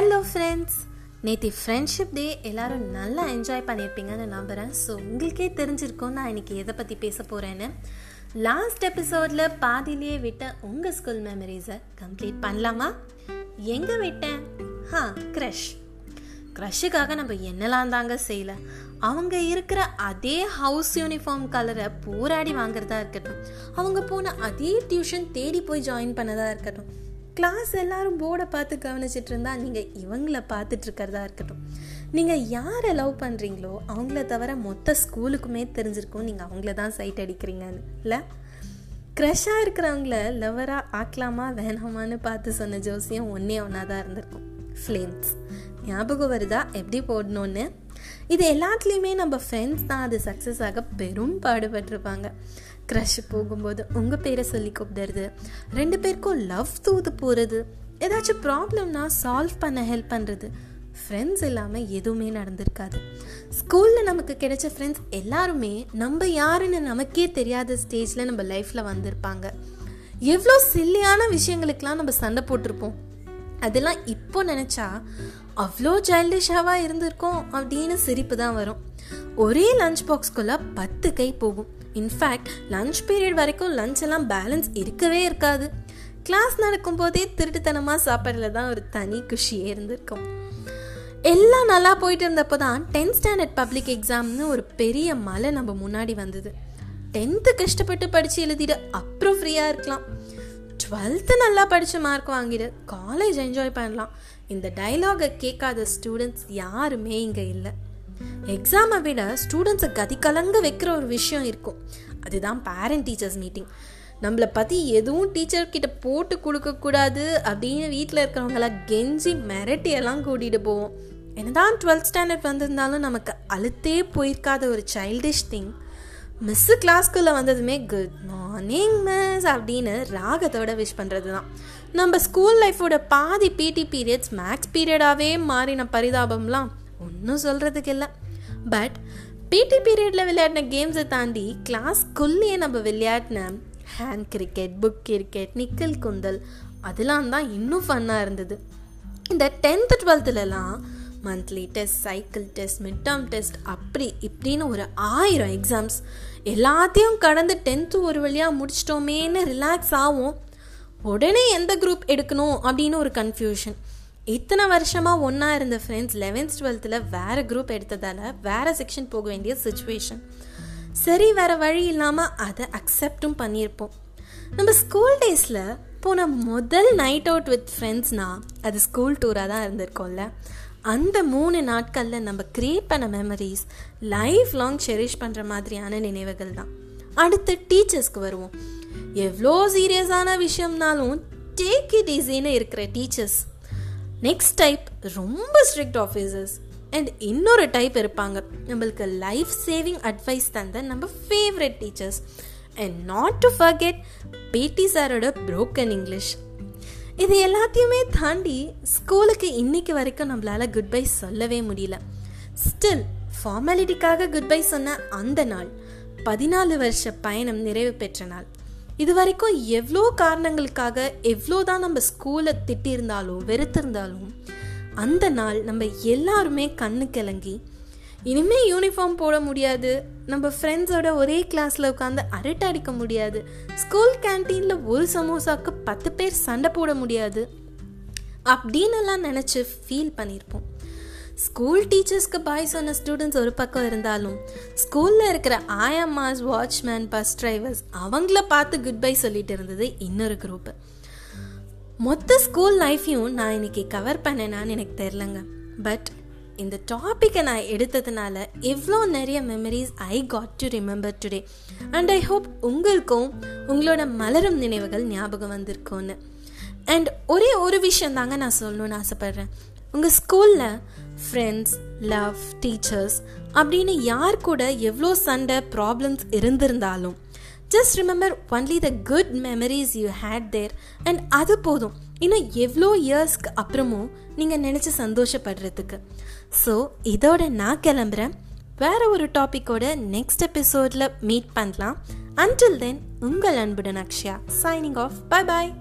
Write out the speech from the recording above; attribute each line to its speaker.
Speaker 1: Hello friends நேற்று friendship day எல்லோரும் நல்லா என்ஜாய் பண்ணியிருப்பீங்கன்னு நம்புகிறேன் ஸோ உங்களுக்கே தெரிஞ்சிருக்கும் நான் இன்னைக்கு எதை பற்றி பேச போகிறேன்னு லாஸ்ட் எபிசோடில் பாதியிலேயே விட்ட உங்கள் ஸ்கூல் மெமரிஸை கம்ப்ளீட் பண்ணலாமா? எங்கே விட்டேன்? ஹா க்ரஷ் க்ரஷுக்காக நம்ம என்னெல்லாம் தாங்க செய்யலை. அவங்க இருக்கிற அதே ஹவுஸ் யூனிஃபார்ம் கலரை போராடி வாங்குறதா இருக்கட்டும். அவங்க போன அதே டியூஷன் தேடி போய் ஜாயின் பண்ணதா இருக்கட்டும். கிளாஸ் எல்லாரும் போர்டை பார்த்து கவனிச்சிட்டு இருந்தா நீங்கள் இவங்கள பார்த்துட்டு இருக்கிறதா இருக்கட்டும். நீங்கள் யாரை லவ் பண்ணுறீங்களோ அவங்கள தவிர மொத்த ஸ்கூலுக்குமே தெரிஞ்சிருக்கும். நீங்கள் அவங்கள தான் சைட் அடிக்கிறீங்கன்னு இல்லை? இருக்கிறவங்கள லவராக ஆக்கலாமா வேணாமான்னு பார்த்து சொன்ன ஜோசியம் ஒன்றே ஒன்றா தான் இருந்திருக்கும். ஃப்ளேம்ஸ் ஞாபகம் வருதா? எப்படி போடணும்னு? இது எல்லாத்துலேயுமே நம்ம ஃப்ரெண்ட்ஸ் தான் அது சக்ஸஸ் ஆக பெரும் பாடுபட்டிருப்பாங்க. க்ரஷ் போகும்போது உங்கள் பேரை சொல்லி கூப்பிடுறது. ரெண்டு பேருக்கும் லவ் தூது போகிறது ஏதாச்சும் ப்ராப்ளம்னா சால்வ் பண்ண ஹெல்ப் பண்ணுறது ஃப்ரெண்ட்ஸ் இல்லாமல் எதுவுமே நடந்திருக்காது. ஸ்கூலில் நமக்கு கிடைச்ச ஃப்ரெண்ட்ஸ் எல்லாருமே நம்ம யாருன்னு நமக்கே தெரியாத ஸ்டேஜில் நம்ம லைஃப்பில் வந்திருப்பாங்க. எவ்வளோ சில்லியான விஷயங்களுக்கெல்லாம் நம்ம சண்டை போட்டிருப்போம். அதெல்லாம் இப்போ நினச்சா அவ்வளோ சைல்டிஷாவாக இருந்திருக்கோம் அப்படின்னு சிரிப்பு தான் வரும். ஒரே லஞ்ச் பாக்ஸ்குள்ளே பத்து கை போகும். இன்ஃபேக்ட் லஞ்ச் பீரியட் வரைக்கும் லஞ்ச் எல்லாம் பேலன்ஸ் இருக்கவே இருக்காது. கிளாஸ் நடக்கும் போதே திருட்டுத்தனமாக சாப்பிட்றதுல தான் ஒரு தனி குஷியே இருந்திருக்கும். எல்லாம் நல்லா போயிட்டு இருந்தப்போ தான் டென்த் ஸ்டாண்டர்ட் பப்ளிக் எக்ஸாம்னு ஒரு பெரிய மலை நம்ம முன்னாடி வந்தது. டென்த்து கஷ்டப்பட்டு படித்து எழுதிட்டு அப்புறம் ஃப்ரீயாக இருக்கலாம். டுவெல்த்து நல்லா படித்து மார்க் வாங்கிடு காலேஜ் என்ஜாய் பண்ணலாம். இந்த டைலாகை கேட்காத ஸ்டூடெண்ட்ஸ் யாருமே இங்கே இல்லை. எக்ஸாமை விட ஸ்டூடெண்ட்ஸை கதி கலங்க வைக்கிற ஒரு விஷயம் இருக்கும். அதுதான் பேரண்ட் டீச்சர்ஸ் மீட்டிங் நம்மளை பற்றி எதுவும் டீச்சர்கிட்ட போட்டு கொடுக்கக்கூடாது அப்படின்னு வீட்டில் இருக்கிறவங்கள கெஞ்சி மிரட்டியெல்லாம் கூட்டிகிட்டு போவோம். என்னதான் டுவெல்த் ஸ்டாண்டர்ட் வந்திருந்தாலும் நமக்கு அழுத்தே போயிருக்காத ஒரு சைல்டிஷ் திங் மிஸ்ஸு கிளாஸ்க்குள்ளே வந்ததுமே குட் மார்னிங் மிஸ் அப்படின்னு ராகத்தோட விஷ் பண்ணுறது தான் நம்ம ஸ்கூல் லைஃபோட பாதி பிடி பீரியட்ஸ் மேக்ஸ் பீரியடாகவே மாறின பரிதாபம்லாம் ஒன்றும் சொல்கிறதுக்கு இல்லை பட் பிடி பீரியடில் விளையாடின கேம்ஸை தாண்டி கிளாஸ்க்குள்ளேயே நம்ம விளையாடின ஹேண்ட் கிரிக்கெட் புக் கிரிக்கெட் நிக்கல் குந்தல் அதெல்லாம் தான் இன்னும் ஃபன்னாக இருந்தது. இந்த tenth டுவெல்த்துலலாம் monthly test cycle test mid term test அப்படி இப்படின்னு ஒரு ஆயிரம் எக்ஸாம்ஸ் எல்லாத்தையும் கடந்து டென்த்து ஒரு வழியாக முடிச்சிட்டோமேன்னு ரிலாக்ஸ் ஆகும் உடனே எந்த குரூப் எடுக்கணும் அப்படின்னு ஒரு கன்ஃபியூஷன் இத்தனை வருஷமாக ஒன்றா இருந்த ஃப்ரெண்ட்ஸ் லெவன்த் டுவெல்த்தில் வேறு குரூப் எடுத்ததால் வேறு செக்ஷன் போக வேண்டிய சுச்சுவேஷன் சரி வேறு வழி இல்லாமல் அதை அக்செப்டும் பண்ணியிருப்போம். நம்ம ஸ்கூல் டேஸில் போன முதல் நைட் அவுட் வித் ஃப்ரெண்ட்ஸ்னால் அது ஸ்கூல் டூராக தான் இருந்திருக்கோம்ல. அந்த மூணு நாட்களில் நம்ம க்ரியேட் பண்ண மெமரிஸ் லைஃப் லாங் செரிஷ் பண்ணுற மாதிரியான நினைவுகள் தான். அடுத்து டீச்சர்ஸ்க்கு வருவோம். எவ்வளோ சீரியஸான விஷயம்னாலும் டேக் இட் ஈஸின்னு இருக்கிற டீச்சர்ஸ் நெக்ஸ்ட் டைப் ரொம்ப ஸ்ட்ரிக்ட் ஆஃபீஸர்ஸ் அண்ட் இன்னொரு டைப் இருப்பாங்க. நம்மளுக்கு லைஃப் சேவிங் அட்வைஸ் தந்த நம்ம favourite teachers and not to forget பேட்டி சாரோட ப்ரோக்கன் இங்கிலீஷ் இது எல்லாத்தையுமே தாண்டி ஸ்கூலுக்கு இன்னைக்கு வரைக்கும் நம்மளால குட் பை சொல்லவே முடியல. ஸ்டில் ஃபார்மாலிட்டிக்காக குட் பை சொன்ன அந்த நாள் பதினாலு வருஷ பயணம் நிறைவு பெற்ற நாள். இது வரைக்கும் எவ்வளோ காரணங்களுக்காக எவ்வளோ தான் நம்ம ஸ்கூலை திட்டியிருந்தாலும் வெறுத்திருந்தாலும் அந்த நாள் நம்ம எல்லாருமே கண்ணு கிளங்கி இனிமே யூனிஃபார்ம் போட முடியாது நம்ம ஃப்ரெண்ட்ஸோட ஒரே கிளாஸில் உட்காந்து அரட்டை அடிக்க முடியாது ஸ்கூல் கேன்டீனில் ஒரு சமோசாவுக்கு பத்து பேர் சண்டை போட முடியாது அப்படின்னு எல்லாம் நினச்சி ஃபீல் பண்ணியிருப்போம். ஸ்கூல் டீச்சர்ஸ்க்கு பாய் சொன்ன ஸ்டூடெண்ட்ஸ் ஒரு பக்கம் இருந்தாலும் ஸ்கூலில் இருக்கிற ஆயம்மாஸ் வாட்ச்மேன் பஸ் டிரைவர்ஸ் அவங்கள பார்த்து குட் பை சொல்லிட்டு இருந்தது இன்னொரு குரூப்பு மொத்த ஸ்கூல் லைஃப்பையும் நான் இன்னைக்கு கவர் பண்ணேனான்னு எனக்கு தெரிலங்க பட் இந்த டாப்பிக்கை நான் எடுத்ததுனால எவ்வளோ நிறைய memories I got to remember today and I hope உங்களுக்கும் உங்களோட மலரும் நினைவுகள் ஞாபகம் வந்திருக்கும்னு. அண்ட் ஒரே ஒரு விஷயம் தாங்க நான் சொல்லணும்னு ஆசைப்பட்றேன். உங்கள் ஸ்கூலில் ஃப்ரெண்ட்ஸ் லவ் டீச்சர்ஸ் அப்படின்னு யார் கூட எவ்வளோ சண்டை ப்ராப்ளம்ஸ் இருந்திருந்தாலும் just remember only the good memories you had there and அது போதும். இன்னும் எவ்வளோ இயர்ஸ்க்கு அப்புறமும் நீங்கள் நினச்சி சந்தோஷப்படுறதுக்கு. ஸோ இதோட நான் கிளம்புறேன். வேற ஒரு டாப்பிக்கோட நெக்ஸ்ட் எபிசோடில் மீட் பண்ணலாம். அன்டில் தென் உங்கள் அன்புடன் Akshaya signing off bye bye